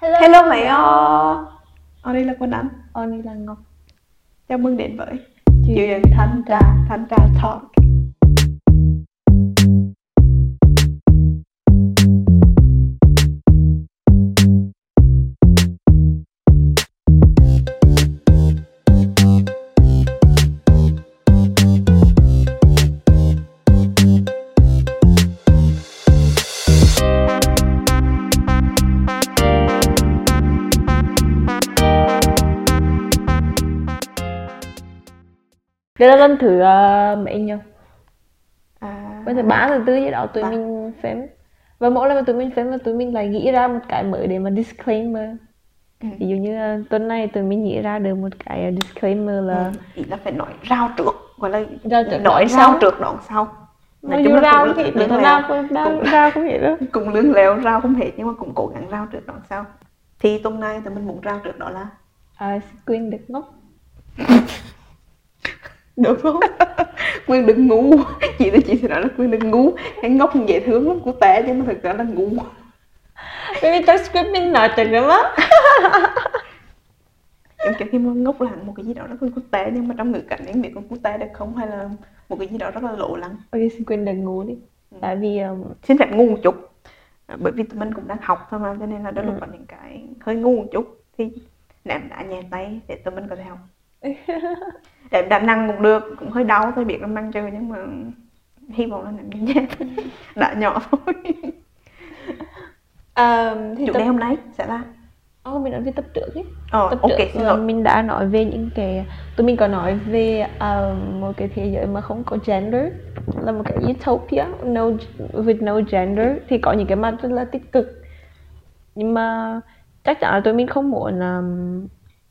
Hello, Hello mày ơi. Ở đây là Quân Anh Ở đây là Ngọc. Chào mừng đến với Chuyện Thanh Trà Thanh Trà Talk Đây là lần thứ uh, mấy nhỉ? à, Lần thứ ba thứ tư gì đó tụi Ba. mình phém. Và mỗi lần mà tụi mình phém là tụi mình lại nghĩ ra một cái mới để mà disclaimer. Ừ. Ví dụ như uh, tuần này tụi mình nghĩ ra được một cái uh, disclaimer là Ừ, Ý là phải nói rao trước Gọi là Rao trước nói sau trước. đoạn sau Nói chung ra cũng cũng lưỡng nghĩ, lèo. ra cũng ra, Cũng- ra cũng nghĩ đó. Cũng lưỡng lèo rao không hết Nhưng mà cũng cố gắng rao trước đoạn sau Thì tuần này tụi mình muốn rao trước đó là? À, Queen được ngốc Đúng không? Quyên đừng ngu. Chị thì chị sẽ nói là Quyên đừng ngu. Hay ngốc dễ thương lắm, của tệ chứ mà thực ra là vì trong script mình nói chừng lắm á. Em khi mà ngốc là một cái gì đó rất là quốc tế nhưng mà trong ngữ cảnh em biết con quốc tế được không? Hay là một cái gì đó rất là lộ lắng Ok, xin Queen đừng ngu đi. Tại vì um, xin phép ngu một chút. À, bởi vì tụi mình cũng đang học thôi mà cho nên là đôi lúc Ừ. có những cái hơi ngu một chút. Thì ném đã nhẹ tay để tụi mình có thể học để đã năng cũng được cũng hơi đau thôi biết là năng chơi nhưng mà hy vọng là ném nhẹ đã nhỏ thôi. Um, thì chủ tập... đề hôm nay sẽ là? Oh, mình nói về tập trước ấy ờ tập ok trước là lỗi. mình đã nói về những cái tụi mình có nói về um, một cái thế giới mà không có gender là một cái utopia no with no gender thì có những cái mặt rất là tích cực. Nhưng mà chắc chắn là tụi mình không muốn um,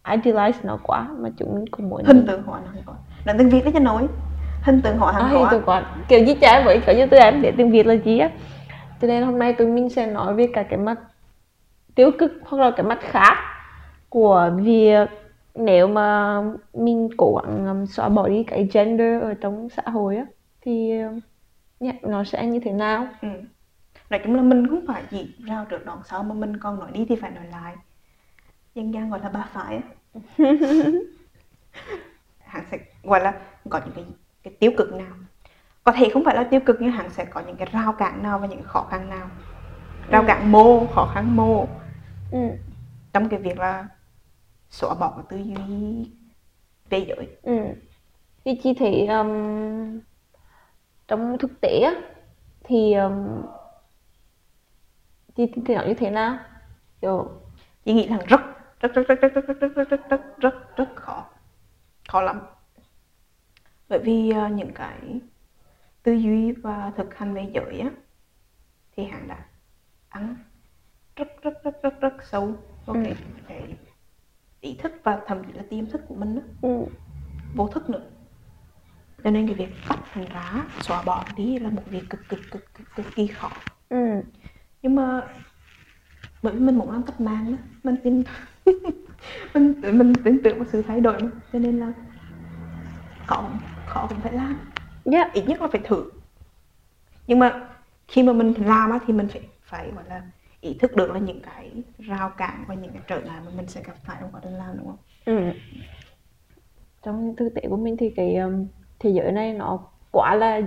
idealize nó quá mà chúng mình cũng muốn hình tượng hóa có nói tiếng việt đấy cho nói. Hình tượng hóa à, hẳn hình quá kiểu như trái với kiểu như tụi em để tiếng việt là gì á. Cho nên hôm nay tụi mình sẽ nói về cả cái mặt tiêu cực hoặc là cái mặt khác của việc nếu mà mình cố gắng um, xóa bỏ đi cái gender ở trong xã hội á thì um, nó sẽ như thế nào? Ừ. Nói chung là mình không phải chỉ rao trước đoạn sau mà mình còn nói đi thì phải nói lại dân gian gọi là ba phải á hắn sẽ gọi là có những cái, cái tiêu cực nào có thể không phải là tiêu cực nhưng hắn sẽ có những cái rào cản nào và những khó khăn nào rào Ừ. cản mô khó khăn mô ừ. trong cái việc là xóa bỏ cái tư duy về giới Ừ. Thì chị thấy um, trong thực tế thì um, chị thì nó như thế nào kiểu chị nghĩ rằng rất rất rất rất rất rất rất rất rất rất rất rất rất khó khó lắm bởi vì uh, những cái tư duy và thực hành về giới á thì hẳn đã ăn rất rất rất rất rất sâu vào cái, cái ý thức và thậm chí là tiềm thức của mình đó ừ. vô thức nữa cho nên cái việc tách thành ra xóa bỏ đi là một việc cực cực cực cực cực kỳ khó Ừ. nhưng mà bởi vì mình muốn làm cách mạng đó mình tin mình mình tin tưởng vào sự thay đổi mà cho nên là khó khó cũng phải làm Yeah. ít nhất là phải thử nhưng mà khi mà mình làm á, thì mình phải phải gọi là ý thức được là những cái rào cản và những cái trở ngại mà mình sẽ gặp phải trong quá trình làm đúng không Ừ. Trong thực tế của mình thì cái um, thế giới này nó quá là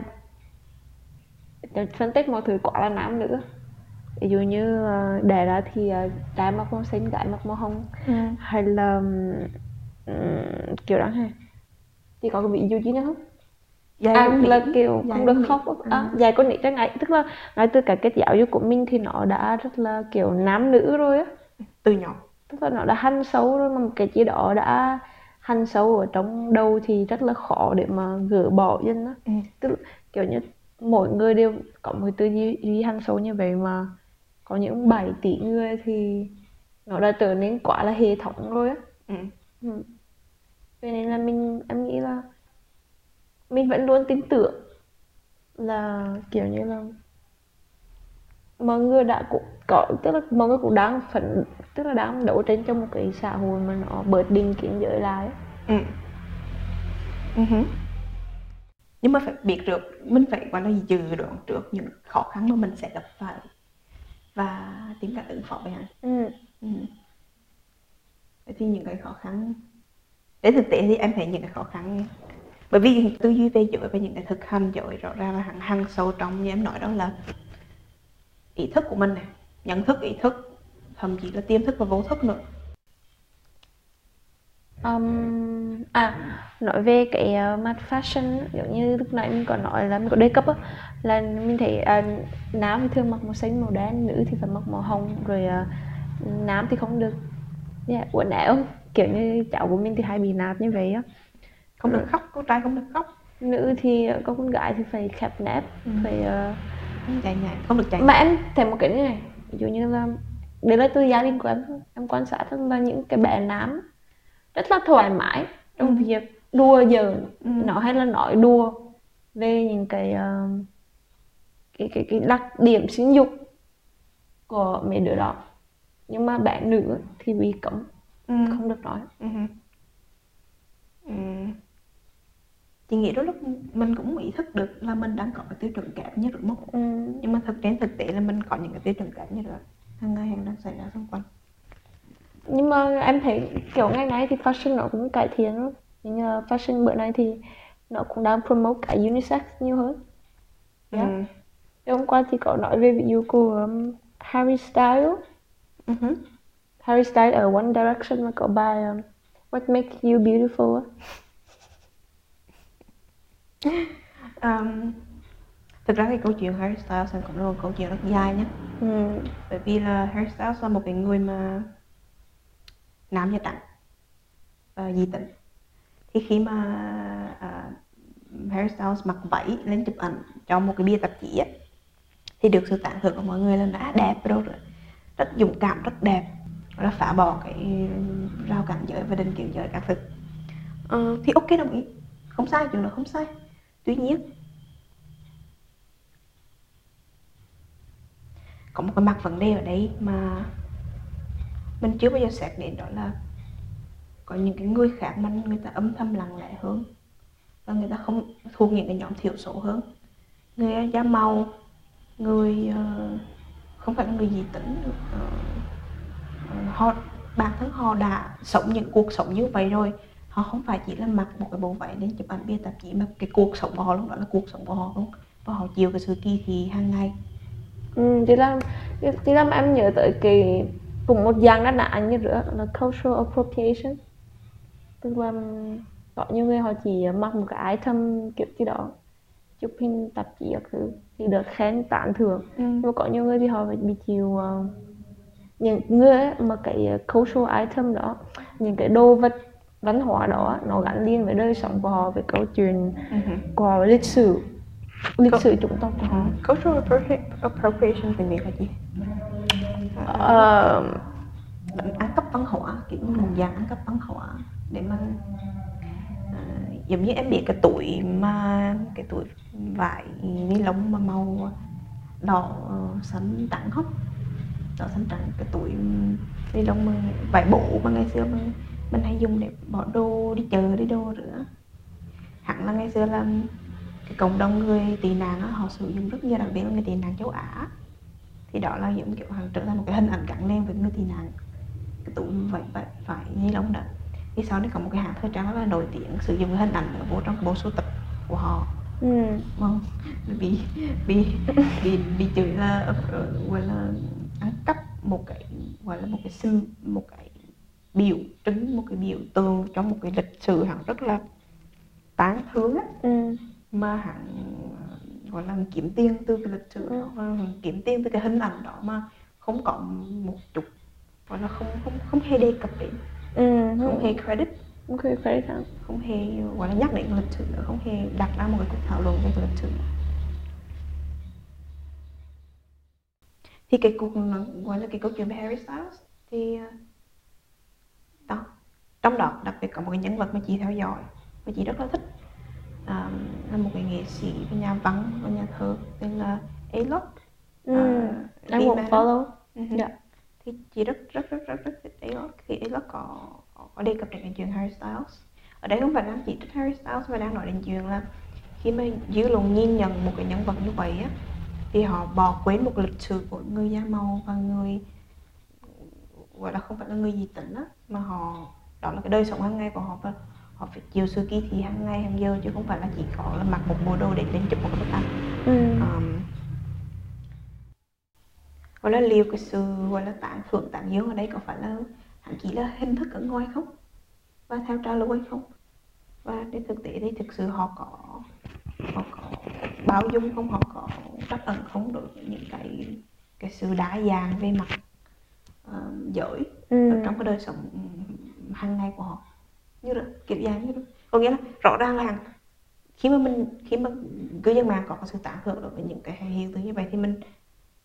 phân tích mọi thứ quá là nam nữa ví dụ như uh, đẻ ra thì uh, trai mặc màu xanh gái mặc màu hồng. Hay là um, kiểu đó ha. Thì có cái ví dụ gì nữa không? Dạy à, là kiểu dạy không được con khóc à, dạy con nít ra ngay. Tức là ngay từ cái kết giáo dục của mình thì nó đã rất là kiểu nam nữ rồi á. Từ nhỏ. Tức là nó đã hằn sâu rồi mà một cái gì đó đã hằn sâu ở trong đầu thì rất là khó để mà gỡ bỏ dân á. Ừ. tức là kiểu như mỗi người đều có một cái tư duy hằn sâu như vậy mà có những 7 tỷ người thì nó đã trở nên quá là hệ thống rồi á ừ. ừ. Vậy nên là mình em nghĩ là mình vẫn luôn tin tưởng là kiểu như là mọi người đã cũng có tức là mọi người cũng đang phấn tức là đang đấu tranh trong một cái xã hội mà nó bớt định kiến giới lại. Ừ. Hứ. nhưng mà phải biết được mình phải gọi là dự đoán trước những khó khăn mà mình sẽ gặp phải và tìm cách ứng phó với hắn ừ. ừ. vậy thì những cái khó khăn để thực tế thì em thấy những cái khó khăn bởi vì tư duy về giới và những cái thực hành giới rõ ràng là hằng hằng sâu trong như em nói đó là ý thức của mình này nhận thức ý thức thậm chí là tiềm thức và vô thức nữa um, à nói về cái uh, mặt fashion giống như lúc nãy mình có nói là mình có đề cấp á là mình thấy uh, nam thì thường mặc màu xanh màu đen nữ thì phải mặc màu hồng rồi uh, nam thì không được yeah, quần áo kiểu như cháu của mình thì hay bị nạt như vậy á không được khóc con trai không được khóc nữ thì có con gái thì phải khép nép ừ. phải uh... chạy nhảy không được chạy mà em thấy một cái này ví dụ như là đấy là từ gia đình của em em quan sát là những cái bé nam rất là thoải mái trong ừ. việc đua giỡn ừ. nó hay là nói đùa về những cái uh, cái cái cái đặc điểm sinh dục của mấy đứa đó nhưng mà bạn nữ thì bị cấm ừ. không được nói ừ. Ừ. chị nghĩ đôi lúc mình cũng ý thức được là mình đang có cái tiêu chuẩn kém nhất đúng không ừ. nhưng mà thực trên thực tế là mình có những cái tiêu chuẩn kém nhất rồi hàng ngày hàng đang xảy ra xung quanh nhưng mà em thấy kiểu ngày nay thì fashion nó cũng cải thiện lắm nhưng fashion bữa nay thì nó cũng đang promote cả unisex nhiều hơn yeah. ừ. Qua thì có nói về ví dụ của um, Harry Styles uh-huh. Harry Styles ở One Direction mà có bài um, What makes you beautiful um, thực ra cái câu chuyện Harry Styles cũng là một câu chuyện rất dài nhé ừ. bởi vì là Harry Styles là một cái người mà nam da trắng và di tính thì khi mà uh, Harry Styles mặc váy lên chụp ảnh cho một cái bia tạp chí ấy, thì được sự tán thưởng của mọi người là đã đẹp rồi rất dũng cảm rất đẹp. Nó phá bỏ cái rào cản giới và định kiến giới các thứ. Ờ, thì ok đồng ý. Không sai chuyện đó không sai. Tuy nhiên có một cái mặt vấn đề ở đây mà mình chưa bao giờ xét đến đó là có những cái người khác mà người ta âm thầm lặng lẽ hơn và người ta không thuộc những cái nhóm thiểu số hơn. Người da màu người uh, không phải là người gì tính uh, họ bản thân họ đã sống những cuộc sống như vậy rồi. Họ không phải chỉ là mặc một cái bộ váy đến chụp ảnh bia tạp chí mà cái cuộc sống của họ lúc đó là cuộc sống của họ luôn. Và họ chịu cái sự kỳ thị hàng ngày. Ừ, chị Lâm chị Lâm em nhớ tới cái cũng một dạng đã nạn như nữa là cultural appropriation. Tức là có nhiều người họ chỉ mặc một cái item kiểu gì đó chụp hình tạp chí các thứ thì được khen tán thưởng. Ừ. nhưng mà có nhiều người thì họ phải bị chịu uh, những người ấy, mà cái cultural item đó những cái đồ vật văn hóa đó nó gắn liền với đời sống của họ với câu chuyện uh-huh. của lịch sử. Lịch sử chủng tộc của họ. Cultural appropriation thì nghĩa là gì uh, ăn cắp văn hóa kiểu như một dạng ăn cắp văn hóa để mà uh, giống như em biết cái tuổi mà, cái tuổi vải ni lông mà màu đỏ ờ, xanh trắng không? Đỏ xanh trắng, cái tuổi ni lông mà vải bộ mà ngày xưa mà mình hay dùng để bỏ đồ, đi chợ, đi đồ nữa hẳn là ngày xưa là cái cộng đồng người tị nạn họ sử dụng rất nhiều đặc biệt là người tị nạn châu Á. Thì đó là những kiểu hàng trở thành một cái hình ảnh gắn lên với người tị nạn. Cái tủ vậy phải phải ni lông đó thì sau đấy có một cái hãng thời trang rất là nổi tiếng sử dụng cái hình ảnh ở vô trong bộ sưu tập của họ ừ. vâng bị bị bị bị chửi là gọi là ăn cắp một cái gọi là một cái sim một cái biểu trưng một cái biểu tượng trong một cái lịch sử hẳn rất là tán thương á ừ. mà hẳn gọi là kiếm tiền từ cái lịch sử đó ừ. kiếm tiền từ cái hình ảnh đó mà không có một chút gọi là không không không hề đề cập đến ừ. không hề credit không hề credit hả? không hề gọi là nhắc đến lịch sử nữa không hề đặt ra một cái cuộc thảo luận về lịch sử thì cái cuộc gọi là cái câu chuyện về Harry Styles thì ờ, đó trong đó đặc biệt có một cái nhân vật mà chị theo dõi và chị rất là thích à, là một cái nghệ sĩ và nhà văn và nhà thơ tên là Alok ừ, uh, I won't follow uh-huh. yeah. Thì chị rất rất rất rất rất thích Alok thì Alok có có đề cập đến chuyện Harry Styles. Ở đây không phải đang chỉ trích Harry Styles mà đang nói đến chuyện là khi mà dư luận nhìn nhận một cái nhân vật như vậy á thì họ bỏ quên một lịch sử của người da màu và người gọi là không phải là người dị tính á mà họ đó là cái đời sống hàng ngày của họ và họ phải chịu sự kỳ thị hàng ngày hàng giờ chứ không phải là chỉ có là mặc một bộ đồ để lên chụp một cái bức ảnh. Ừ. um, gọi là liệu cái sự gọi là tán phượng tán dương ở đây có phải là hẳn chỉ là hình thức ở ngoài không? Và theo trả lời hay không? Và trên thực tế thì thực sự họ có họ có bao dung không? Họ có trắc ẩn không đối với những cái cái sự đa dạng về mặt uh, giới Ừ. ở trong cái đời sống hàng ngày của họ? Như là kiểu dạng như đó có nghĩa là rõ ràng là khi mà mình khi mà cư dân mạng có sự tán thưởng đối với những cái hiện tượng như vậy thì mình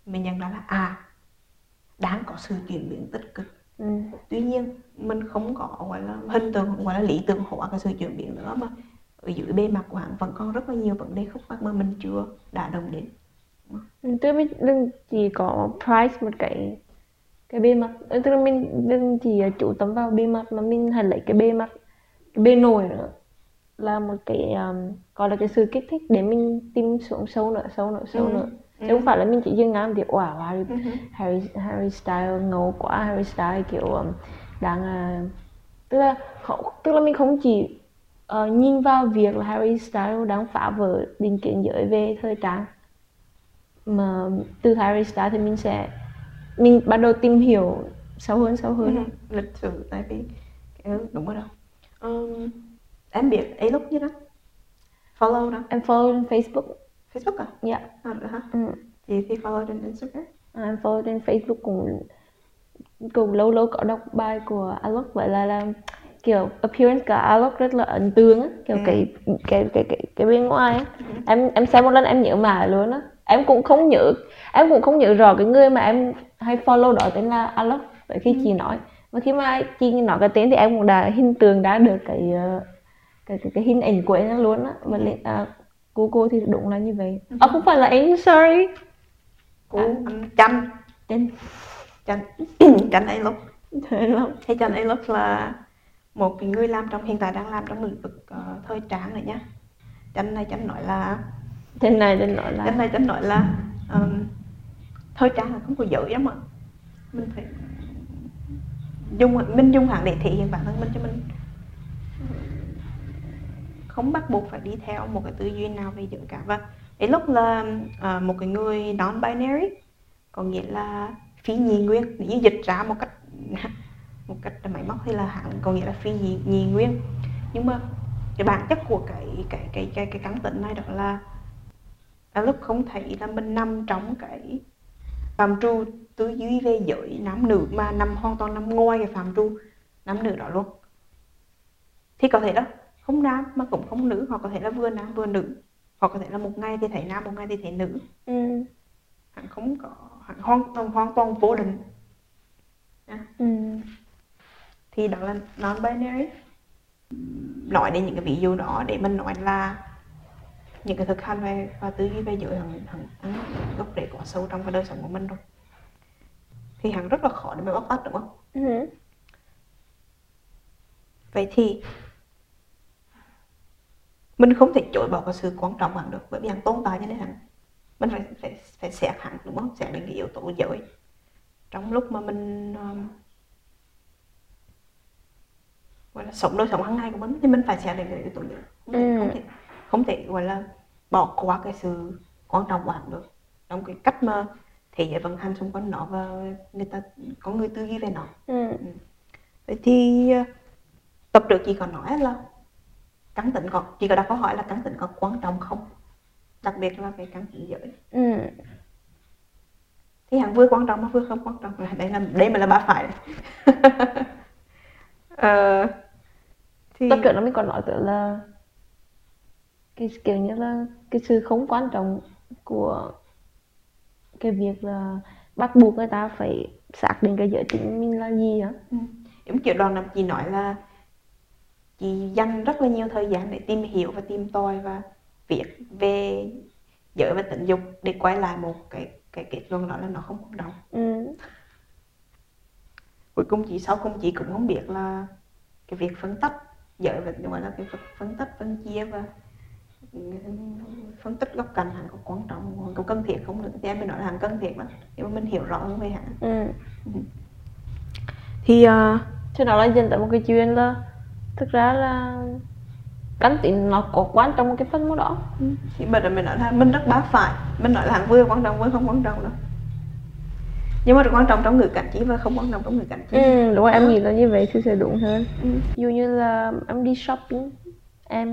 mình nhận ra là à đáng có sự chuyển biến tích cực. Ừ. tuy nhiên mình không có gọi là hình tượng gọi là lý tưởng hóa cái sự chuyển biến nữa mà ở dưới bề mặt của hắn vẫn còn rất là nhiều vấn đề khúc mắc mà mình chưa đã đồng đến. Ừ, tức mình đừng chỉ có price một cái cái bề mặt. Ừ, tức là mình đừng chỉ chú tâm vào bề mặt mà mình hãy lấy cái bề mặt cái bề nổi nữa là một cái um, gọi là cái sự kích thích để mình tìm xuống sâu nữa sâu nữa sâu Ừ, nữa ừ. chứ không phải là mình chỉ dừng ngang thì wow Harry, Ừ. Harry Harry Styles ngầu quá Harry Styles kiểu um, đang uh, tức là không, tức là mình không chỉ ờ, nhìn vào việc là Harry Styles đang phá vỡ định kiến giới về thời trang mà từ Harry Styles thì mình sẽ mình bắt đầu tìm hiểu sâu hơn sâu hơn. Ừ, lịch sử tại vì đúng rồi đâu Ừm, em biết ấy lúc như đó. Follow đó. Em follow Facebook Facebook à? dạ. À hả? ừ. chị thì follow trên Instagram. Em follow trên Facebook cũng cũng lâu lâu có đọc bài của Alok. Vậy là là kiểu appearance của Alok rất là ấn tượng á. Kiểu Ừ. cái cái cái cái cái bên ngoài á. Em em xem một lần em nhớ mãi luôn á. Em cũng không nhớ em cũng không nhớ rõ cái người mà em hay follow đó tên là Alok. Vậy khi chị nói mà khi mà chị nói cái tên thì em cũng đã hình tượng đã được cái ờ, cái cái, cái hình ảnh của anh luôn á. Và lên à, Google thì đúng là như vậy. À, không phải là anh sorry. Của À. anh Chanh tên Chanh Chanh ấy lúc thế lắm thì Chanh ấy lúc là một cái người làm trong hiện tại đang làm trong lĩnh vực ờ, thời trang này nhá Chanh này Chanh nói là tên này tên nói là Chanh này Chanh nói là ừm, thời trang là không có giới lắm ạ mình phải dùng mình dùng hẳn để thể hiện bản thân mình cho mình không bắt buộc phải đi theo một cái tư duy nào về giới cả. Vâng, Và ấy lúc là à, một cái người non binary có nghĩa là phi nhị nguyên nếu như dịch ra một cách một cách máy móc hay là hẳn có nghĩa là phi nhị, nhị nguyên. Nhưng mà cái bản chất của cái cái cái cái cái cắn tỉnh này đó là là lúc không thấy là mình nằm trong cái phạm trù tư duy về giới nam nữ mà nằm hoàn toàn nằm ngoài cái phạm trù nam nữ đó luôn. Thì có thể đó không nam mà cũng không nữ hoặc có thể là vừa nam vừa nữ hoặc có thể là một ngày thì thấy nam một ngày thì thấy nữ ừ. hẳn không có hẳn hoàn toàn hoàn toàn vô định Ừ. thì đó là non binary nói đến những cái ví dụ đó để mình nói là những cái thực hành về và tư duy về giới hẳn hẳn gốc rễ quá sâu trong cái đời sống của mình rồi thì hẳn rất là khó để mà bóc tách đúng không Ừ. vậy thì mình không thể chối bỏ cái sự quan trọng hẳn được bởi vì hẳn tồn tại cho nên hẳn mình phải phải phải xét hẳn đúng không? Xét những cái yếu tố giới. Trong lúc mà mình um, gọi là sống đời sống hàng ngày của mình thì mình phải xét đến cái yếu tố giới. Không thể, Ừ. không thể không thể gọi là bỏ qua cái sự quan trọng của hẳn được. Trong cái cách mà thế giới vận hành xung quanh nó và người ta có người tư duy về nó. Ừ. Vậy thì ờ, tập trước chị còn nói là cắn tính có chị có đặt câu hỏi là cắn tính có quan trọng không? Đặc biệt là về cắn tính giới. Ừ. thì hẳn vừa quan trọng mà vừa không quan trọng. Là đây là đây mà là ba phải. Ờ, thì Tập trước nó mình còn nói tới là cái kiểu như là cái sự không quan trọng của cái việc là bắt buộc người ta phải xác định cái giới tính mình là gì á. Ừ. giống kiểu đoàn làm chị nói là chị dành rất là nhiều thời gian để tìm hiểu và tìm tòi và viết về giới và tình dục để quay lại một cái cái kết luận đó là nó không quan trọng ừ. cuối cùng chị sau cùng chị cũng không biết là cái việc phân tách giới và gọi là cái việc phân tách phân chia và ừ, phân tích góc cạnh hẳn có quan trọng có cần thiết không nữa thì em mới nói là hẳn cần thiết mà nhưng mà mình hiểu rõ hơn về hẳn Ừ. thì uh, chứ nó là dần tới một cái chuyện là thực ra là cánh tính nó có quan trọng cái phần đó. Thì bây giờ mình nói là mình rất bá phải. Mình nói là hàng vừa quan trọng với không quan trọng đâu. Nhưng mà quan trọng trong người cảnh trí và không quan trọng trong người cảnh trí ừ đúng rồi em nghĩ là như vậy thì sẽ đúng hơn. Ừ. dù như là em đi shopping em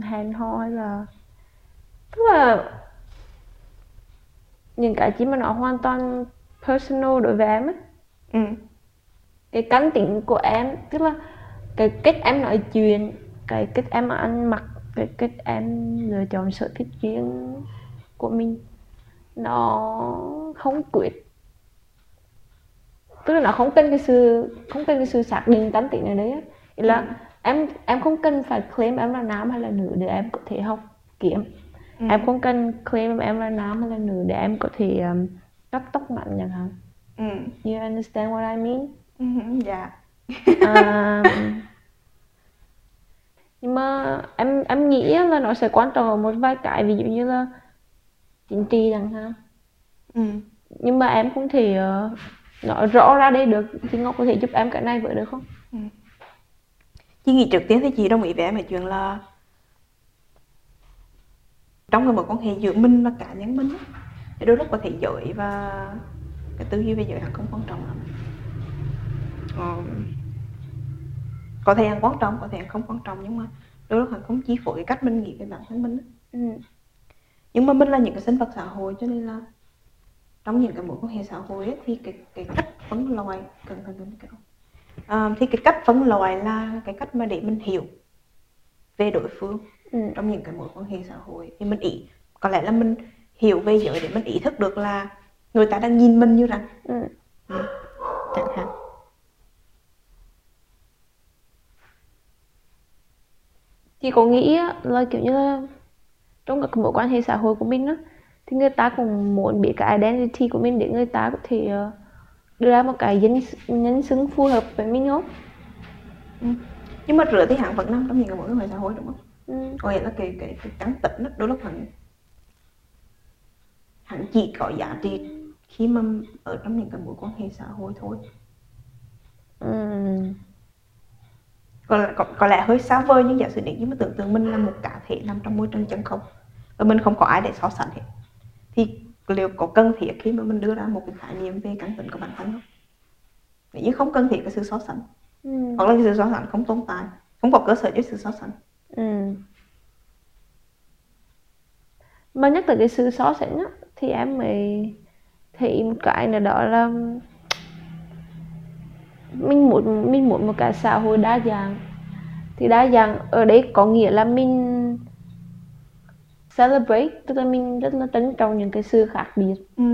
hẹn hò hay là tức là những cái chỉ mà nó hoàn toàn personal đối với em ấy ừ. cái cánh tính của em tức là cái cách em nói chuyện cái cách em ăn mặc cái cách em lựa chọn sở thích riêng của mình nó không quyết tức là nó không cần cái sự không cần cái sự xác định tánh tính này đấy Ý là ừ. em em không cần phải claim em là nam hay là nữ để em có thể học kiếm ừ. em không cần claim em là nam hay là nữ để em có thể um, cắt tóc ngắn chẳng hạn ừ. you understand what I mean dạ yeah. Um, nhưng mà em em nghĩ là nó sẽ quan trọng ở một vài cái ví dụ như là chính trị chẳng hạn. Ừ. nhưng mà em không thể uh, nói rõ ra đây được thì ngọc có thể giúp em cái này với được không? Ừ. chị nghĩ trước tiên thì chị đồng ý với em về chuyện là trong cái mối quan hệ giữa mình và cá nhân mình thì đôi lúc có thể giới và cái tư duy về giới hạn không quan trọng lắm. Ờ, có thể ăn quan trọng có thể ăn không quan trọng nhưng mà đôi lúc hắn không chi phối cái cách mình nghĩ về bản thân mình ừ. nhưng mà mình là những cái sinh vật xã hội cho nên là trong những cái mối quan hệ xã hội ấy, thì cái cái cách phân loại cần cần cần cái à, thì cái cách phân loại là cái cách mà để mình hiểu về đối phương ừ. trong những cái mối quan hệ xã hội thì mình ý có lẽ là mình hiểu về giới để mình ý thức được là người ta đang nhìn mình như rằng ừ. Ừ. chẳng hạn chị có nghĩ là kiểu như là trong các mối quan hệ xã hội của mình á thì người ta cũng muốn biết cái identity của mình để người ta có thể ờ, đưa ra một cái nhân nhân xứng phù hợp với mình không ừ. nhưng mà rửa thì hẳn vẫn nằm trong những cái mối quan hệ xã hội đúng không ừ. có nghĩa là cái cái cái trắng tĩnh đó đôi lúc hẳn hẳn chỉ có giá trị khi mà ở trong những cái mối quan hệ xã hội thôi ừ có, có, có lẽ hơi xa vời nhưng giả sử nếu như mà tưởng tượng mình là một cá thể nằm trong môi trường chân không và mình không có ai để so sánh hết thì liệu có cần thiết khi mà mình đưa ra một cái khái niệm về căn tính của bản thân không nếu như không cần thiết cái sự so sánh ừ. hoặc là cái sự so sánh không tồn tại không có cơ sở cho sự so sánh ừ. mà nhắc tới cái sự so sánh á, thì em mới thấy một cái nào đó là muốn mình muốn một cái xã hội đa dạng. Thì đa dạng ở đây có nghĩa là mình celebrate tức là mình rất là trân trọng những cái sự khác biệt. Ừ.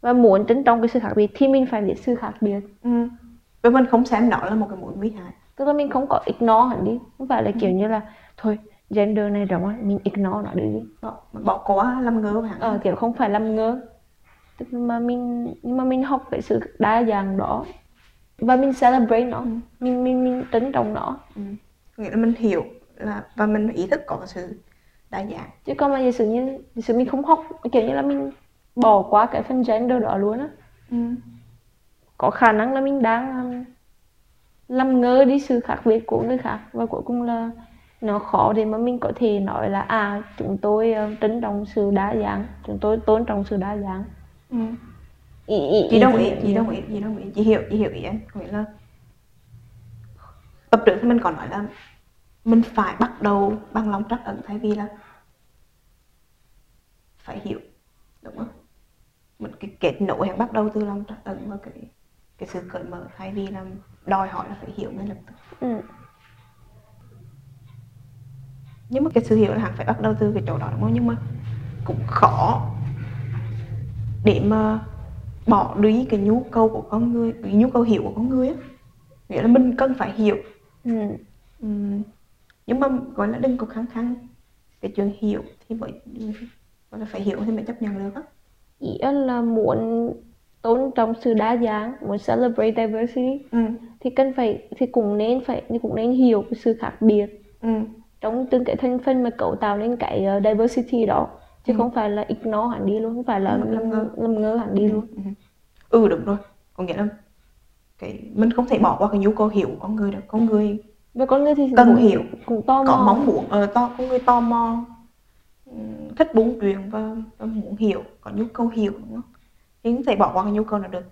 và muốn trân trọng cái sự khác biệt thì mình phải biết sự khác biệt. Ừ. và mình không xem nó là một cái mối nguy hại. Tức là mình không có ignore hẳn đi. Không phải là ừ. kiểu như là thôi gender này rộng mình ignore nó đi. Bỏ, bỏ quá làm ngơ hẳn. Ờ kiểu không phải làm ngơ. Tức mà mình nhưng mà mình học cái sự đa dạng đó và mình celebrate nó. Ừ. mình mình mình trân trọng nó. Ừ. nghĩa là mình hiểu là và mình ý thức có sự đa dạng. Chứ còn mà giả sử như giả sử mình không học kiểu như là mình bỏ qua cái phần gender đó luôn á. Ừ. có khả năng là mình đang um, làm ngơ đi sự khác biệt của người khác. Và cuối cùng là nó khó để mà mình có thể nói là à chúng tôi uh, trân trọng sự đa dạng. Chúng tôi tôn trọng sự đa dạng. Ừ ý, ý, chị đồng ý chị đồng ý chị đồng ý chị hiểu chị hiểu ý anh có nghĩa là tập trước thì mình còn nói là mình phải bắt đầu bằng lòng trắc ẩn thay vì là phải hiểu đúng không? Mình cái kết nối hẳn bắt đầu từ lòng trắc ẩn và cái cái sự cởi mở thay vì là đòi hỏi là phải hiểu ngay lập tức. Ừ. nhưng mà cái sự hiểu là hẳn phải bắt đầu từ cái chỗ đó đúng không? Nhưng mà cũng khó để mà bỏ đi cái nhu cầu của con người cái nhu cầu hiểu của con người á nghĩa là mình cần phải hiểu ừ. Ừ. nhưng mà gọi là đừng có khăng khăng cái chuyện hiểu thì mới gọi là phải hiểu thì mới chấp nhận được á ý là muốn tôn trọng sự đa dạng muốn celebrate diversity ừ. thì cần phải thì cũng nên phải thì cũng nên hiểu cái sự khác biệt ừ. trong từng cái thành phần mà cấu tạo nên cái uh, diversity đó chứ ừ. không phải là ignore hẳn đi luôn không phải là ừ, làm, làm ngơ hẳn đi ừ. luôn ừ. ừ đúng rồi có nghĩa là cái mình không thể bỏ qua cái nhu cầu hiểu của con người được con người và con người thì Cần cũng- hiểu. cũng tò có mò mong muốn ờ, to con người tò mò ừm, thích buôn chuyện và, và muốn hiểu có nhu cầu hiểu đúng không thì không thể bỏ qua cái nhu cầu nào được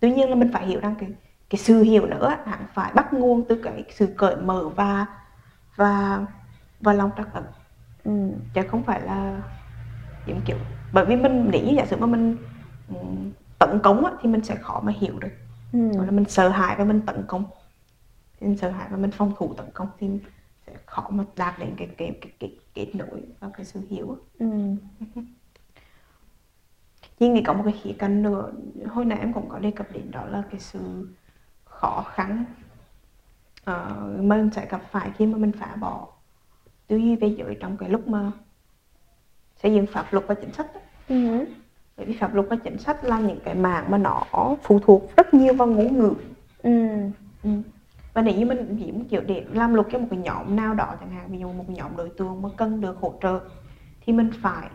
tuy nhiên là mình phải hiểu rằng cái cái sự hiểu nữa hẳn phải bắt nguồn từ cái sự cởi mở và và và lòng trắc ẩn ừ. chứ không phải là giống kiểu bởi vì mình như giả sử mà mình ừm, tấn công á, thì mình sẽ khó mà hiểu được Ừ. là mình sợ hãi và mình tấn công mình sợ hãi và mình phòng thủ tấn công thì sẽ khó mà đạt đến cái cái cái cái kết nối và cái sự hiểu. Ừ. Chị nghĩ có một cái khía cạnh nữa hồi nãy em cũng có đề cập đến đó là cái sự khó khăn mà mình sẽ gặp phải khi mà mình phá bỏ tư duy về giới trong cái lúc mà xây dựng pháp luật và chính sách á. Ừ. bởi vì pháp luật và chính sách là những cái mảng mà nó phụ thuộc rất nhiều vào ngôn ngữ Ừ. Ừ. và nếu như mình chỉ một kiểu để làm luật cho một cái nhóm nào đó chẳng hạn ví dụ một nhóm đối tượng mà cần được hỗ trợ thì mình phải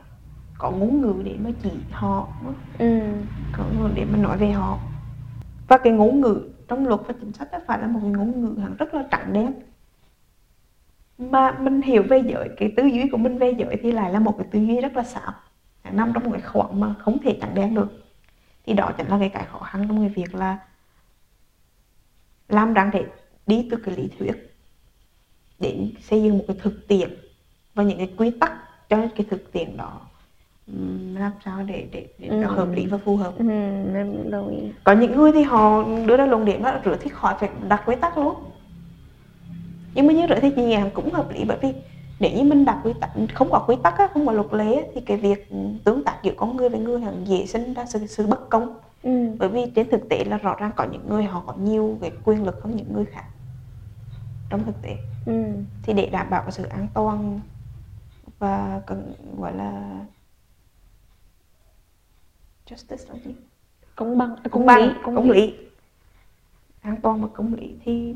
có ngôn ngữ để mà chỉ họ Ừ. có ngôn ngữ để mà nói về họ và cái ngôn ngữ trong luật và chính sách đó phải là một cái ngôn ngữ hẳn rất là trắng đen mà mình hiểu về giới cái tư duy của mình về giới thì lại là một cái tư duy rất là xạo nằm trong một cái khoảng mà không thể trắng đen được thì đó chính là cái cái khó khăn trong cái việc là làm rằng để đi từ cái lý thuyết đến xây dựng một cái thực tiễn và những cái quy tắc cho cái thực tiễn đó làm sao để để, để nó Ừ. hợp lý và phù hợp Ừ. Đồng ý. có những người thì họ đưa ra luận điểm đó là rửa thì khỏi phải đặt quy tắc luôn nhưng mà như rửa thì chị nghĩ cũng hợp lý bởi vì nếu như mình đặt quy tắc không có quy tắc á, không có luật lệ á, thì cái việc tương tác giữa con người với người hẳn dễ sinh ra sự, sự bất công. Ừ. bởi vì trên thực tế là rõ ràng có những người họ có nhiều cái quyền lực hơn những người khác trong thực tế. Ừ. thì để đảm bảo sự an toàn và cần gọi là justice là gì? Công bằng, à, công bằng lý, công, lý. An toàn và công lý thì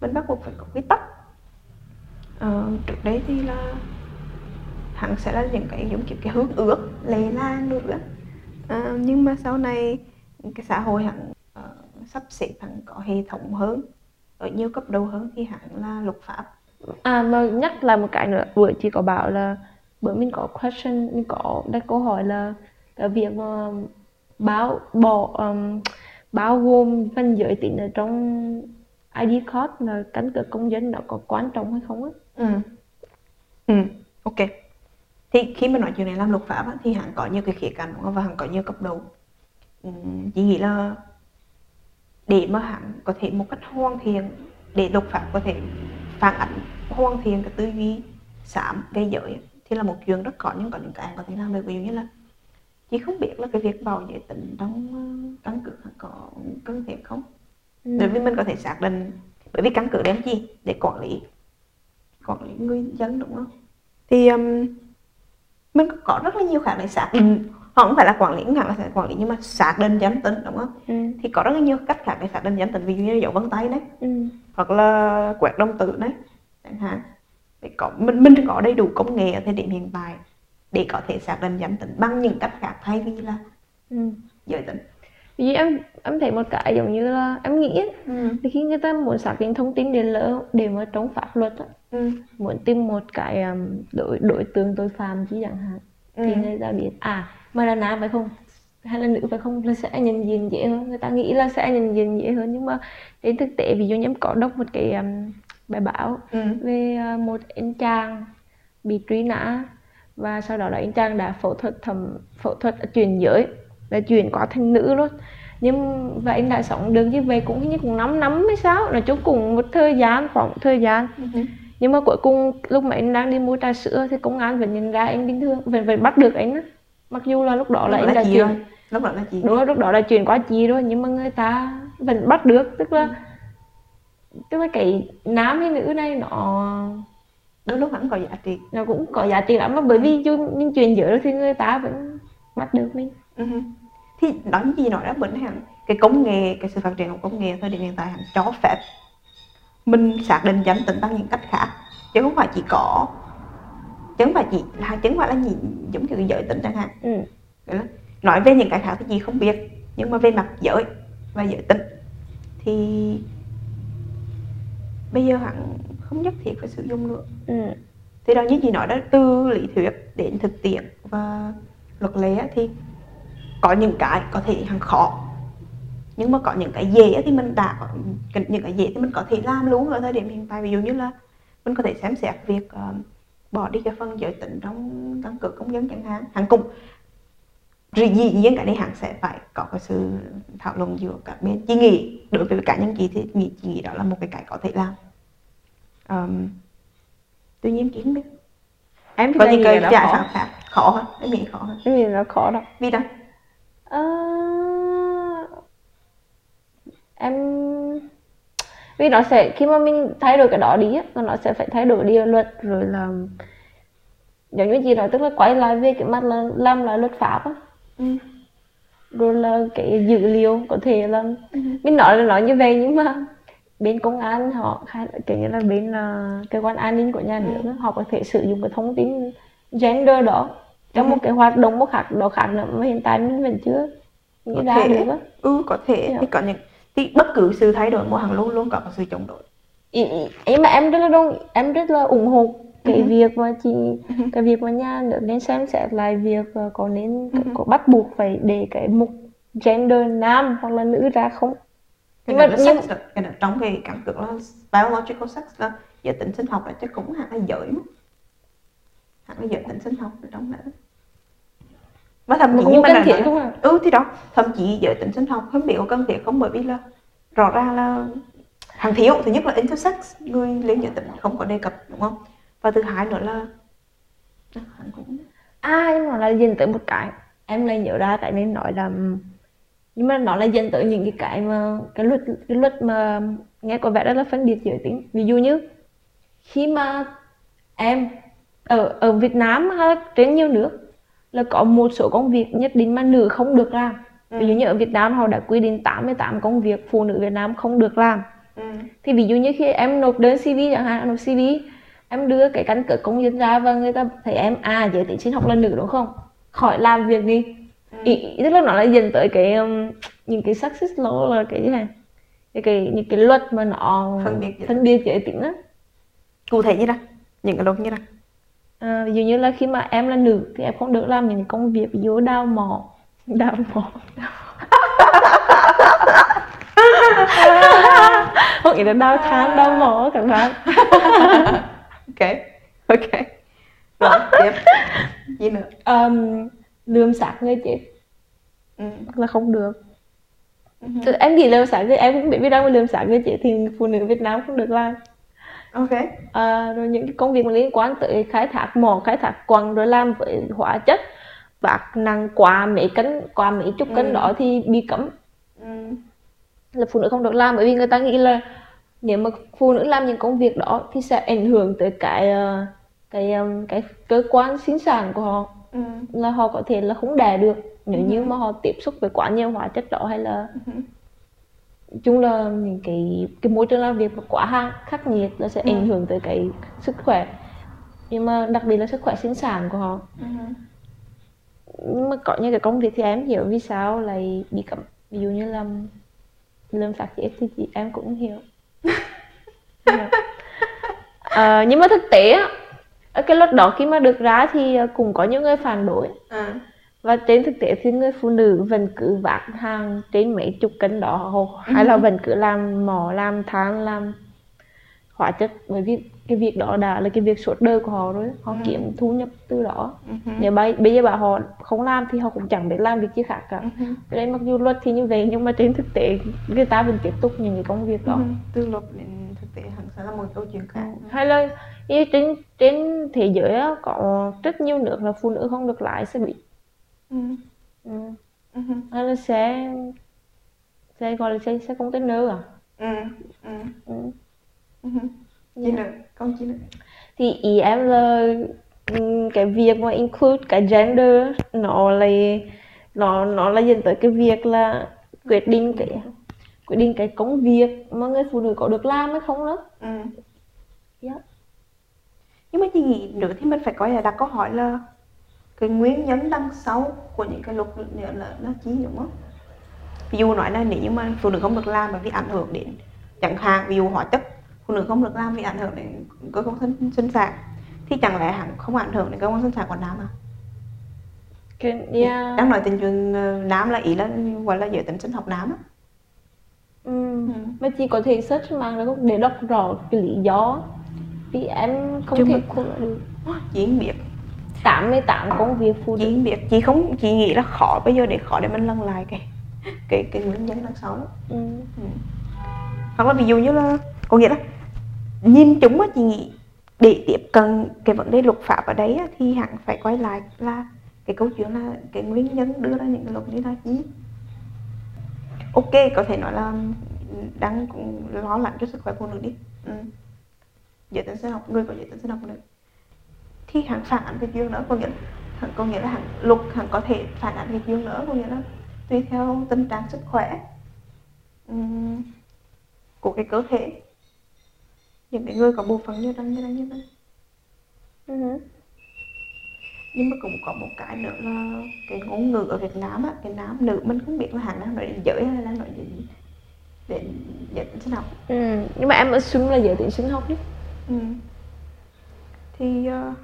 mình bắt buộc phải có quy tắc ờ, trước đấy thì là hẳn sẽ là những cái giống kiểu cái hướng ước lề lan nữa Ờ, nhưng mà sau này cái xã hội hẳn uh, ờ, sắp xếp hẳn có hệ thống hơn ở nhiều cấp độ hơn thì hẳn là luật pháp À mà nhắc lại một cái nữa, bữa chị có bảo là bữa mình có question, mình có đặt câu hỏi là cái việc mà báo bỏ um, bao gồm phân giới tính ở trong ID card là căn cước công dân nó có quan trọng hay không á? Ừ. ừ ok thì khi mà nói chuyện này làm luật pháp á, thì hẳn có nhiều cái khía cạnh đúng không? và hẳn có nhiều cấp độ ừ, chị nghĩ là để mà hẳn có thể một cách hoàn thiện để luật pháp có thể phản ánh hoàn thiện cái tư duy xám về giới thì là một chuyện rất khó nhưng có những cái có thể làm được ví dụ như là chị không biết là cái việc bào giới tính trong ờ, căn hẳn có cần thiết không Ừ. bởi vì mình có thể xác định bởi vì căn cứ đem gì để quản lý quản lý người dân đúng không? Thì um, mình có rất là nhiều khả để xác định họ không phải là quản lý hẳn là quản lý nhưng mà xác định danh tính đúng không? Ừ. thì có rất là nhiều cách khác để xác định danh tính. Ví dụ như là dấu vân tay đấy Ừ. hoặc là quẹt đồng tử đấy chẳng hạn. Để có mình mình có đầy đủ công nghệ ở thời điểm hiện tại để có thể xác định danh tính bằng những cách khác thay vì là Ừ. giới tính Vì em em thấy một cái giống như là em nghĩ á, ừ. thì khi người ta muốn xác định thông tin để lỡ để mà trong pháp luật á, Ừ. muốn tìm một cái um, đối đối tượng tội phạm chứ chẳng hạn thì Ừ. người ta biết à mà là nam phải không hay là nữ phải không là sẽ nhận diện dễ hơn người ta nghĩ là sẽ nhận diện dễ hơn nhưng mà trên thực tế ví dụ như em có đọc một cái um, bài báo Ừ. về uh, một anh chàng bị truy nã và sau đó là anh chàng đã phẫu thuật thẩm phẫu thuật chuyển giới là chuyển qua thành nữ luôn. Nhưng và anh đã sống được như vậy cũng như cũng 5 năm hay sao? Nói chung cùng một thời gian khoảng một thời gian. Ừ. nhưng mà cuối cùng lúc mà anh đang đi mua trà sữa thì công an vẫn nhận ra anh bình thường vẫn vẫn bắt được anh á. Mặc dù là lúc đó là Lúc anh đó đã chuyển rồi lúc đó là chị. Đúng rồi lúc đó là chuyển qua chị rồi nhưng mà người ta vẫn bắt được. Tức là tức là cái nam hay nữ này nó đôi lúc vẫn có giá trị. nó cũng có giá trị lắm mà bởi vì dù mình chuyển giới rồi thì người ta vẫn bắt được mình Ừ. thì đó như gì nói đó bệnh hẳn cái công nghệ cái sự phát triển của công nghệ thời điểm hiện tại hẳn cho phép mình xác định danh tính bằng những cách khác chứ không phải chỉ có chứ không phải chỉ là chứ không phải là nhìn giống như giới tính chẳng hạn ừ. Nói về những cái khác thì chị không biết nhưng mà về mặt giới và giới tính thì bây giờ hẳn không nhất thiết phải sử dụng nữa ừ. thì đó như chị nói đó từ lý thuyết đến thực tiễn và luật lệ thì có những cái có thể hằng khó. Nhưng mà có những cái dễ thì mình đã những cái dễ thì mình có thể làm luôn ở thời điểm hiện tại. Ví dụ như là mình có thể xem xét việc uh, bỏ đi cái phần giới tính trong căn cước công dân chẳng hạn. Hàng cùng rồi dĩ nhiên cái này hẳn sẽ phải có cái sự thảo luận giữa các bên. Chị nghĩ đối với cá nhân chị thì nghĩ chị nghĩ đó là một cái cái có thể làm. Um, tuy nhiên chị không biết. Em thì có những cái giải khó. pháp khác? Khó hơn em nghĩ khó hơn em nghĩ là khó đâu vì đó em vì nó sẽ khi mà mình thay đổi cái đó đi á nó sẽ phải thay đổi đi luật rồi là giống như chị nói tức là quay lại về cái mặt là làm lại luật pháp á ừ. rồi là cái dữ liệu có thể là Ừ. mình nói là nói như vậy nhưng mà bên công an họ hay là kiểu như là bên là cơ quan an ninh của nhà nước á, họ có thể sử dụng cái thông tin gender đó trong một cái hoạt động một khác đó khác nữa mà hiện tại mình vẫn chưa nghĩ Có ra thể. được á ừ có thể Dạ. thì có những thì bất cứ sự thay đổi một hàng luôn luôn có sự chống đối ý mà em rất là đồng em rất là ủng hộ cái Ừ. việc mà chị Ừ. cái việc mà nhà nước nên xem xét lại việc ờ, có nên Ừ. có bắt buộc phải để cái mục gender nam hoặc là nữ ra không cái Nhưng mà- nhưng- sex cái này trong cái căn cước là biological sex là giới tính sinh học là chắc cũng hẳn là giới hẳn là giới tính sinh học ở trong đó và thậm mà chí cần đã thiết nói không ừ thì đó. Thậm chí giới tính sinh học không biết có cần thiết không bởi vì là rõ ràng là hàng thiếu. Thứ nhất là intersex người liên giới tính không có đề cập đúng không? Và thứ hai nữa là à nhưng mà là dần tới một cái em lại nhớ ra cái nên nói là nhưng mà nó là dần tới những cái cái mà cái luật cái luật mà nghe có vẻ rất là phân biệt giới tính. Ví dụ như khi mà em ở ở Việt Nam hay trên nhiều nước là có một số công việc nhất định mà nữ không được làm. Ví dụ như ở Việt Nam họ đã quy định 88 công việc phụ nữ Việt Nam không được làm. Ừ. thì ví dụ như khi em nộp đơn CV chẳng hạn nộp CV em đưa cái căn cước công dân ra và người ta thấy em à giới tính sinh học là nữ đúng không? Khỏi làm việc đi. Ừ. ý, tức là nó là dần tới cái um, những cái sexist law là cái gì này? Cái, cái những cái luật mà nó Phân biệt giới phân biệt giới tính á. Cụ thể như nào? Những cái luật như nào à, ví dụ như là khi mà em là nữ thì em không được làm những công việc ví dụ đào mỏ đào mỏ. Không nghĩ là đào than đào mỏ các bạn. Ok ok. Rồi tiếp. Gì nữa? Um, lườm xác người chết ừ. là không được. Ừ. Thì em nghĩ lườm xác người em cũng biết biết đâu mà lườm xác người chết thì phụ nữ Việt Nam không được làm ok à, rồi những cái công việc liên quan tới khai thác mỏ khai thác quặng rồi làm với hóa chất bạc nặng quá mấy cân quá mấy chục cân Ừ. đó thì bị cấm ừ. là phụ nữ không được làm bởi vì người ta nghĩ là nếu mà phụ nữ làm những công việc đó thì sẽ ảnh hưởng tới cái ờ, cái ừm, cái cơ quan sinh sản của họ Ừ. là họ có thể là không đẻ được nếu như Ừ. mà họ tiếp xúc với quá nhiều hóa chất đó hay là Ừ. chung là những cái cái môi trường làm việc quá ha- khắc nghiệt là sẽ Ừ. ảnh hưởng tới cái sức khỏe nhưng mà đặc biệt là sức khỏe sinh sản của họ Ừ. nhưng mà có những cái công việc thì em hiểu vì sao lại bị cấm ví dụ như là làm phát chết thì chị em cũng hiểu Ờ, nhưng mà thực tế á cái luật đó khi mà được ra thì cũng có những người phản đối À. và trên thực tế thì người phụ nữ vẫn cứ vác hàng trên mấy chục cân đó hay là Ừ. vẫn cứ làm mỏ làm than làm hóa chất bởi vì cái việc đó đã là cái việc suốt đời của họ rồi họ Ừ. kiếm thu nhập từ đó Ừ. nếu bây, bây giờ bảo họ không làm thì họ cũng chẳng biết làm việc gì khác cả Ừ. Nên mặc dù luật thì như vậy nhưng mà trên thực tế người ta vẫn tiếp tục những cái công việc đó Ừ. từ luật đến thực tế hẳn sẽ là một câu chuyện khác hay là như trên trên thế giới có rất nhiều nước là phụ nữ không được lái xe buýt ừ. ừ. Ừ. hay là xe xe gọi là xe xe container à Ừ. Ừ. ừ. Ừ. Chi nữa câu chi nữa thì ý em là ừm, cái việc mà include cái gender nó là nó nó là dẫn tới cái việc là quyết định cái quyết định cái công việc mà người phụ nữ có được làm hay không đó ừ. yeah. nhưng mà chị nghĩ nữa thì mình phải coi là đặt câu hỏi là cái nguyên nhân đằng sau của những cái luật nữa là nó chi đúng không ví dụ nói là nếu như mà phụ nữ không được làm bởi vì ảnh hưởng đến chẳng hạn ví dụ hóa chất phụ nữ không được làm vì ảnh hưởng đến cơ quan sinh, sinh sản thì chẳng lẽ hẳn không ảnh hưởng đến cơ quan sinh sản của nam à cái yeah. đang nói tình chuyện ờ, nam là ý là gọi là giới tính sinh học nam á ừ. Ừ. mà chị có thể search mạng không để đọc rõ cái lý do vì em không Chứ thể mà- khô được chị không biết 88 công việc phụ chị nữ không biết chị không chị nghĩ là khó bây giờ để khó để mình lần lại cái cái cái nguyên nhân đằng sau đó. Ừ. hoặc là ví dụ như là có nghĩa là nhìn chúng á chị nghĩ để tiếp cận cái vấn đề luật pháp ở đấy á, thì hẳn phải quay lại là cái câu chuyện là cái nguyên nhân đưa ra những cái luật như là gì ok có thể nói là đang lo lắng cho sức khỏe phụ nữ đi. Ừ. giới tính sinh học người có giới tính sinh học nữ thì hẳn phản ánh cái chuyện đó có nghĩa hẳn có nghĩa là hẳn luật hẳn có thể phản ánh cái chuyện đó có nghĩa là tùy theo tình trạng sức khỏe ừm, của cái cơ thể những cái người có bộ phận như răng như răng như răng Ừ. nhưng mà cũng có một cái nữa là cái ngôn ngữ ở Việt Nam á cái nam nữ mình không biết là hàng đang nói đến giới hay là nói đến đến giới tính sinh học Ừ. nhưng mà em assume là giới tính sinh học đi ừ. thì ờ,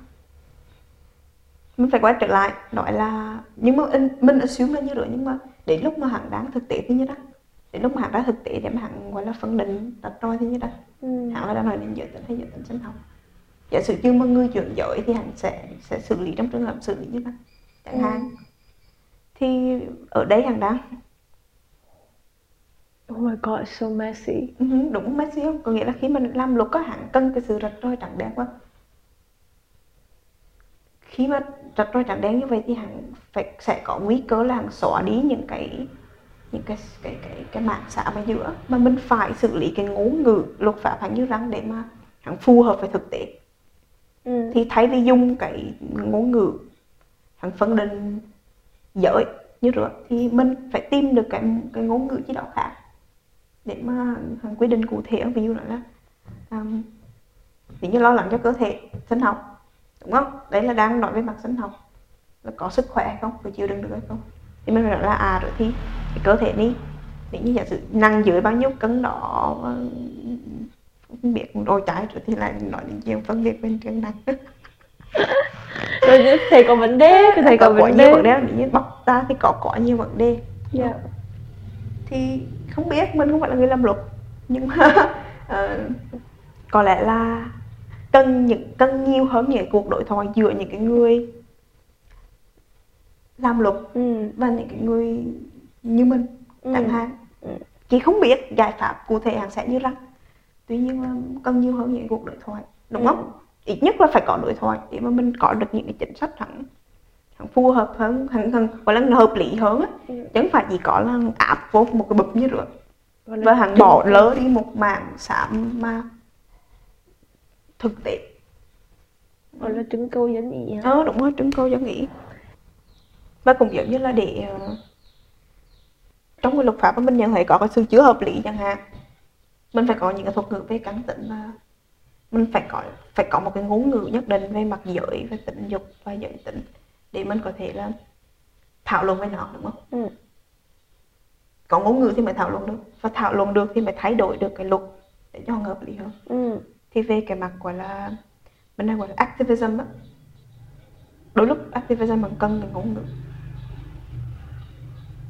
mình phải quay trở lại nói là nhưng mà mình assume là như vậy nhưng mà đến lúc mà hàng đáng thực tế thì như đó. Đến lúc mà hàng đang thực tế để mà hàng gọi là phân định đặt roi thì như đó. Ừ. hẳn là đang nói đến giới tính hay giới tính sinh học. Giả sử như mà người chuyển giới thì hẳn sẽ sẽ xử lý trong trường hợp xử lý như vậy chẳng Ừ. hạn. Thì ở đây hẳn đang oh my god so messy. Ừ, đúng Messi không? Có nghĩa là khi mình làm luật có hẳn cần cái sự rạch ròi trắng đen quá khi mà rạch ròi trắng đen như vậy thì hẳn phải sẽ có nguy cơ là hẳn xóa đi những cái những cái cái cái cái mạng xã ở giữa. Mà mình phải xử lý cái ngôn ngữ luật pháp hẳn như răng để mà hẳn phù hợp với thực tế. Ừ. thì thay vì dùng cái ngôn ngữ hẳn phân định giới như rồi thì mình phải tìm được cái cái ngôn ngữ gì đó khác để mà hẳn quy định cụ thể. Ví dụ là um, ví như lo lắng cho cơ thể sinh học đúng không? Đấy là đang nói về mặt sinh học. Là có sức khỏe hay không? Có chịu đựng được hay không? Thì mình phải nói là à rồi thì cái cơ thể đi. Nếu như giả sử nặng dưới bao nhiêu cân đó không biết rồi trái rồi thì lại nói đến chuyện phân biệt bên trên nặng. Rồi như thầy có vấn đề thầy có có vấn đề. vấn đề. Như bóc ra thì có có nhiều vấn đề. Yeah. thì không biết mình không phải là người làm luật. Nhưng mà ờ, có lẽ là cần những cần nhiều hơn những cuộc đối thoại giữa những cái người làm luật ừ. và những cái người như mình Ừ. chẳng hạn Ừ. chị không biết giải pháp cụ thể hẳn sẽ như răng tuy nhiên là cần nhiều hơn những cuộc đối thoại đúng Ừ. không ít nhất là phải có đối thoại để mà mình có được những cái chính sách hẳn hẳn phù hợp hơn hẳn hẳn gọi là hợp lý hơn á Ừ. chứ không phải chỉ có là áp vô một cái bụp như rồi và hẳn bỏ lỡ đi một mảng xám mà thực tế gọi là trứng câu dân ý hả? ờ đúng rồi trưng câu dân nghĩ và cũng giống như là để ờ, trong cái luật pháp mà mình nhận thấy có cái sự chưa hợp lý chẳng hạn mình phải có những cái thuật ngữ về căn tính và mình phải có phải có một cái ngôn ngữ nhất định về mặt giới về tình dục và giới tính để mình có thể là thảo luận với nó đúng không ừ. có ngôn ngữ thì mới thảo luận được và thảo luận được thì mới thay đổi được cái luật để cho hợp lý hơn Ừ. thì về cái mặt gọi là mình đang gọi là activism á. Đôi lúc activism mình cần cái ngôn ngữ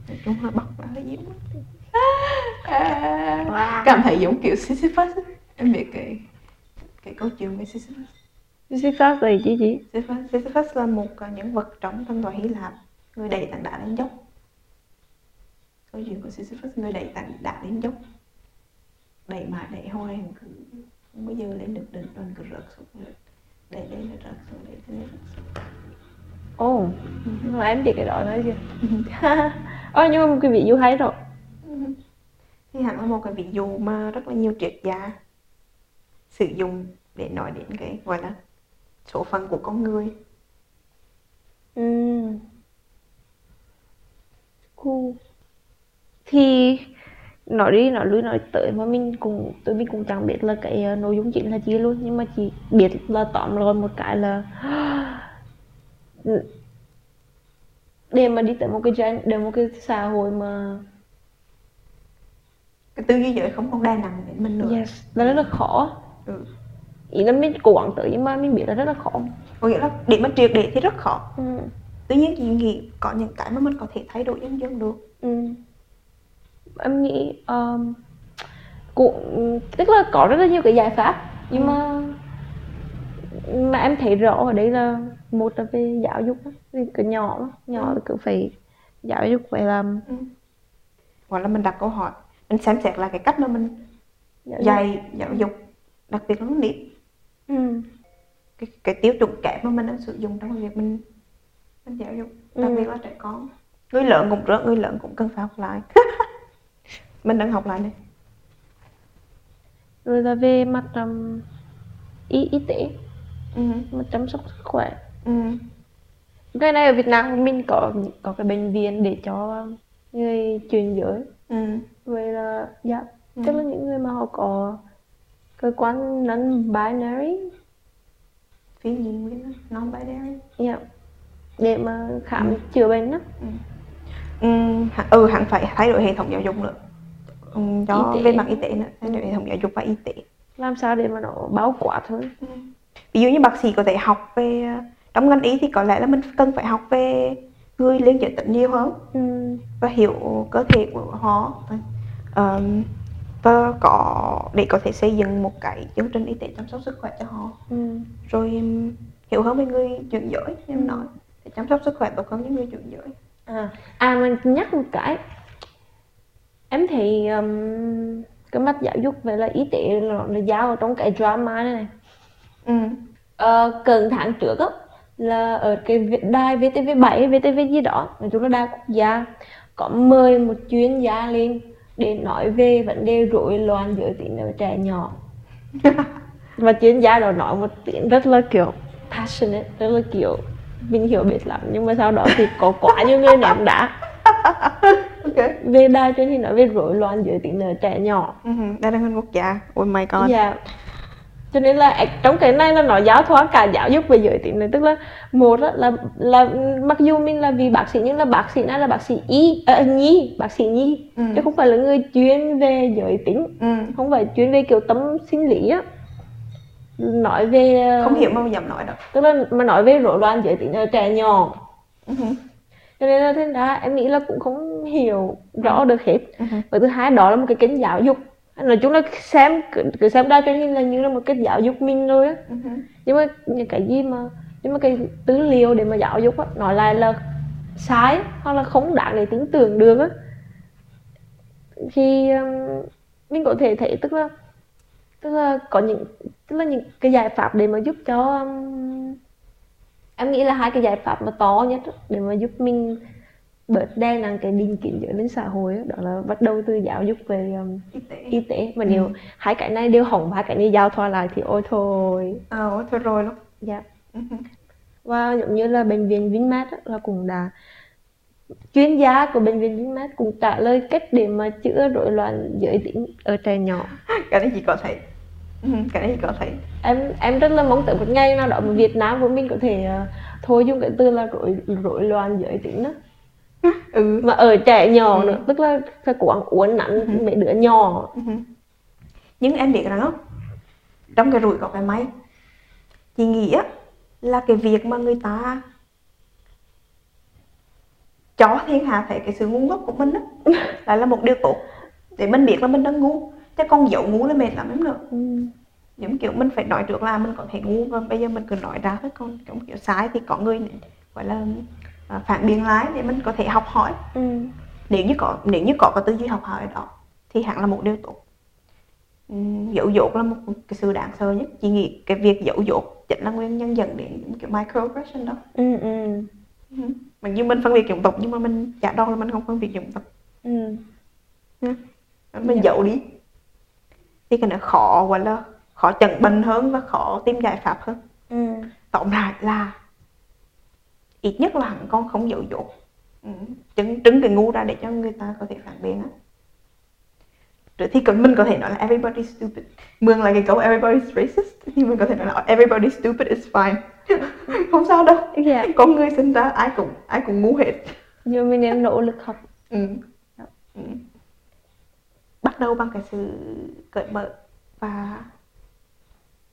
nói chung là bọc là gì à, Wow. cảm thấy giống kiểu Sisyphus em biết cái cái câu chuyện về Sisyphus. Sisyphus là gì chị? Sisyphus, Sisyphus là một ờ, nhân vật trong thần thoại Hy Lạp người đẩy tảng đá lên dốc. Câu chuyện của Sisyphus người đẩy tảng đá lên dốc. Đẩy mà đẩy hoài. cứ không bao giờ lên được đỉnh rồi cứ rớt xuống rớt đẩy lên rồi rớt xuống rồi rớt xuống Ồ, mà em biết cái đó nói chưa? Ồ, nhưng mà một cái ví dụ hay rồi. thì hẳn là một cái ví dụ mà rất là nhiều triết gia sử dụng để nói đến cái gọi là số phận của con người Ừ. Cool. Thì nói đi nói lui nói tới mà mình cũng tụi mình cũng chẳng biết là cái ờ, nội dung chính là gì luôn nhưng mà chỉ biết là tóm lại một cái là để mà đi tới một cái gen để một cái xã hội mà cái tư duy giới không còn đè nặng đến mình nữa yes là rất là khó ừ. ý là mình cố gắng tới nhưng mà mình biết là rất là khó có nghĩa là để mà triệt để thì rất khó ừ. tuy nhiên chị nghĩ có những cái mà mình có thể thay đổi dần dần được Ừ. em nghĩ um, cũng tức là có rất là nhiều cái giải pháp nhưng mà mà em thấy rõ ở đây là một là về giáo dục vì cái nhỏ nhỏ Ừ. cứ phải giáo dục phải làm ừ. hoặc là mình đặt câu hỏi mình xem xét lại cái cách mà mình giáo dục. dạy giáo dục đặc biệt là con nít ừ. cái, cái tiêu chuẩn kém mà mình đang sử dụng trong việc mình mình giáo dục đặc Ừ. biệt là trẻ con người lớn cũng rất người lớn cũng cần phải học lại mình đang học lại này. Rồi là về mặt um, y y tế. Ừ. mặt chăm sóc sức khỏe. Ừ. cái này ở Việt Nam mình có có cái bệnh viện để cho người chuyển giới. Ừ. vậy là dạ. Ừ. tức là những người mà họ có cơ quan non binary phi nhi nguyên non binary dạ. Để mà khám Ừ. chữa bệnh đó ừ, hẳn- ừ hẳn phải thay đổi hệ thống giáo dục nữa ừ, về mặt y tế nữa. Thay đổi hệ thống giáo dục và y tế. Làm sao để mà nó bao quát hơn Ừ. ví dụ như bác sĩ có thể học về trong ngành y thì có lẽ là mình cần phải học về người liên giới tính nhiều hơn. Ừ. và hiểu cơ thể của họ. Ờm, và có để có thể xây dựng một cái chương trình y tế chăm sóc sức khỏe cho họ. Ừ. rồi hiểu hơn về người chuyển giới em nói. Để chăm sóc sức khỏe tốt hơn những người chuyển giới. À à mình nhắc một cái em thấy um, cái mắt giáo dục về là y tế nó, nó giao ở trong cái drama này này. Ừ. Ờ, cận tháng trước á là ở cái đài VTV7 VTV gì đó nói chung là đài quốc gia có mời một chuyên gia lên để nói về vấn đề rối loạn giới tính ở trẻ nhỏ. Và chuyên gia đó nói một tiếng rất là kiểu passionate rất là kiểu mình hiểu biết lắm nhưng mà sau đó thì có quá nhiều người ném đá ok. Về đài truyền hình nói về rối loạn giới tính ở trẻ nhỏ. Đây là ngành quốc gia. Oh my god. Dạ. Cho nên là trong cái này là nó giáo thoa cả giáo dục về giới tính này. Tức là một á, là là mặc dù mình là vì bác sĩ nhưng là bác sĩ này là bác sĩ y à, nhi bác sĩ nhi. Ừ. chứ không phải là người chuyên về giới tính. Ừ. không phải chuyên về kiểu tâm sinh lý á. Nói về ờ, không hiểu mà dám nói đâu. tức là mà nói về rối loạn giới tính ở trẻ nhỏ. Ừ. cho nên là thế ra em nghĩ là cũng không hiểu rõ được hết. Ừ. và thứ hai đó là một cái kênh giáo dục. Nói chung là xem cứ, cứ xem đa truyền hình là như là một cái giáo dục mình thôi á. Ừ. nhưng mà những cái gì mà nhưng mà cái tư liệu để mà giáo dục á nói lại là sai hoặc là không đáng để tưởng được á. Thì um, mình có thể thấy tức là tức là có những tức là những cái giải pháp để mà giúp cho um, em nghĩ là hai cái giải pháp mà to nhất để mà giúp mình bớt đè nặng cái định kiến giới lên xã hội đó là bắt đầu từ giáo dục về um, y tế. y tế. Mà Ừ. nếu hai cái này đều hỏng hai cái này giao thoa lại thì ôi thôi. Ờ thôi rồi luôn dạ. Ừ. và giống như là bệnh viện Vinmec á, là cũng đã chuyên gia của bệnh viện Vinmec cũng trả lời cách để mà chữa rối loạn giới tính ở trẻ nhỏ. Cái này chỉ có thấy ừ. cái này chỉ có thấy em em rất là mong tới một ngày nào đó mà Việt Nam của mình có thể ờ, thôi dùng cái từ là rối rối loạn giới tính đó ừ. mà ở trẻ nhỏ Ừ. nữa tức là phải cố gắng uốn Ừ. nắn mấy đứa nhỏ Ừ. nhưng em biết rằng á trong cái rủi có cái may chị nghĩ là cái việc mà người ta cho thiên hạ thấy cái sự ngu ngốc của mình á lại là một điều tốt để mình biết là mình đang ngu chứ con giấu ngu là mệt lắm em nữa ừ. giống kiểu mình phải nói trước là mình có thể ngu và bây giờ mình cứ nói ra thôi còn giống kiểu sai thì có người này gọi là à, phản biện lại để mình có thể học hỏi Ừ. nếu như có nếu như có cái tư duy học hỏi đó thì hẳn là một điều tốt dấu dốt là một cái sự đáng sợ nhất chị nghĩ cái việc dấu dốt chính là nguyên nhân dẫn đến những kiểu microaggression đó Ừ. Ừ. Ừ. mặc dù mình phân biệt chủng tộc nhưng mà mình giả đo là mình không phân biệt chủng tộc Ừ. mình Dạ. giấu đi thì cái này khó gọi là khó chẩn bệnh hơn và khó tìm giải pháp hơn Ừ. tóm lại là ít nhất là hẳn con không dấu dốt ừ. trứng trứng cái ngu ra để cho người ta có thể phản biện á rồi thì còn mình có thể nói là everybody's stupid mượn lại cái câu everybody's racist thì mình có thể nói là everybody's stupid is fine không sao đâu Dạ. con người sinh ra ai cũng ai cũng ngu hết nhưng mình nên nỗ lực học ừ. Ừ. bắt đầu bằng cái sự cởi mở và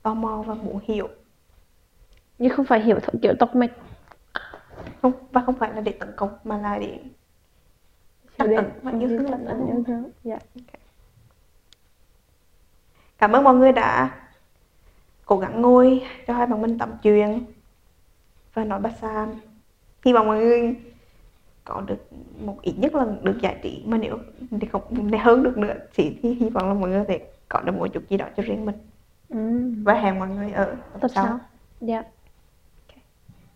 tò mò và muốn hiểu. Nhưng không phải hiểu theo kiểu tóc mạch không và không phải là để tấn công mà là để trắc ẩn và yêu thương lẫn nhau dạ. Cảm ơn mọi người đã cố gắng ngồi cho hai bạn mình tắm chuyện và nói bát sam hy vọng mọi người có được một ít nhất là được giải trí mà nếu thì không để hơn được nữa. Thì, thì hy vọng là mọi người sẽ có được một chút gì đó cho riêng mình. Ừ. và hẹn mọi người ở tập sau. sau. Dạ.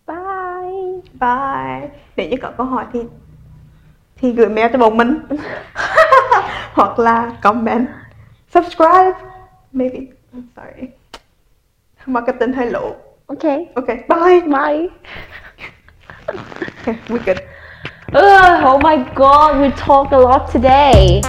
Bye. Bye. Nếu như có câu hỏi thì thì gửi mail cho bọn mình. Hoặc là comment. Subscribe. Maybe. I'm sorry. Marketing hơi lộ ok. Ok. Bye. Bye. Okay, we good Ugh, oh my god we talk a lot today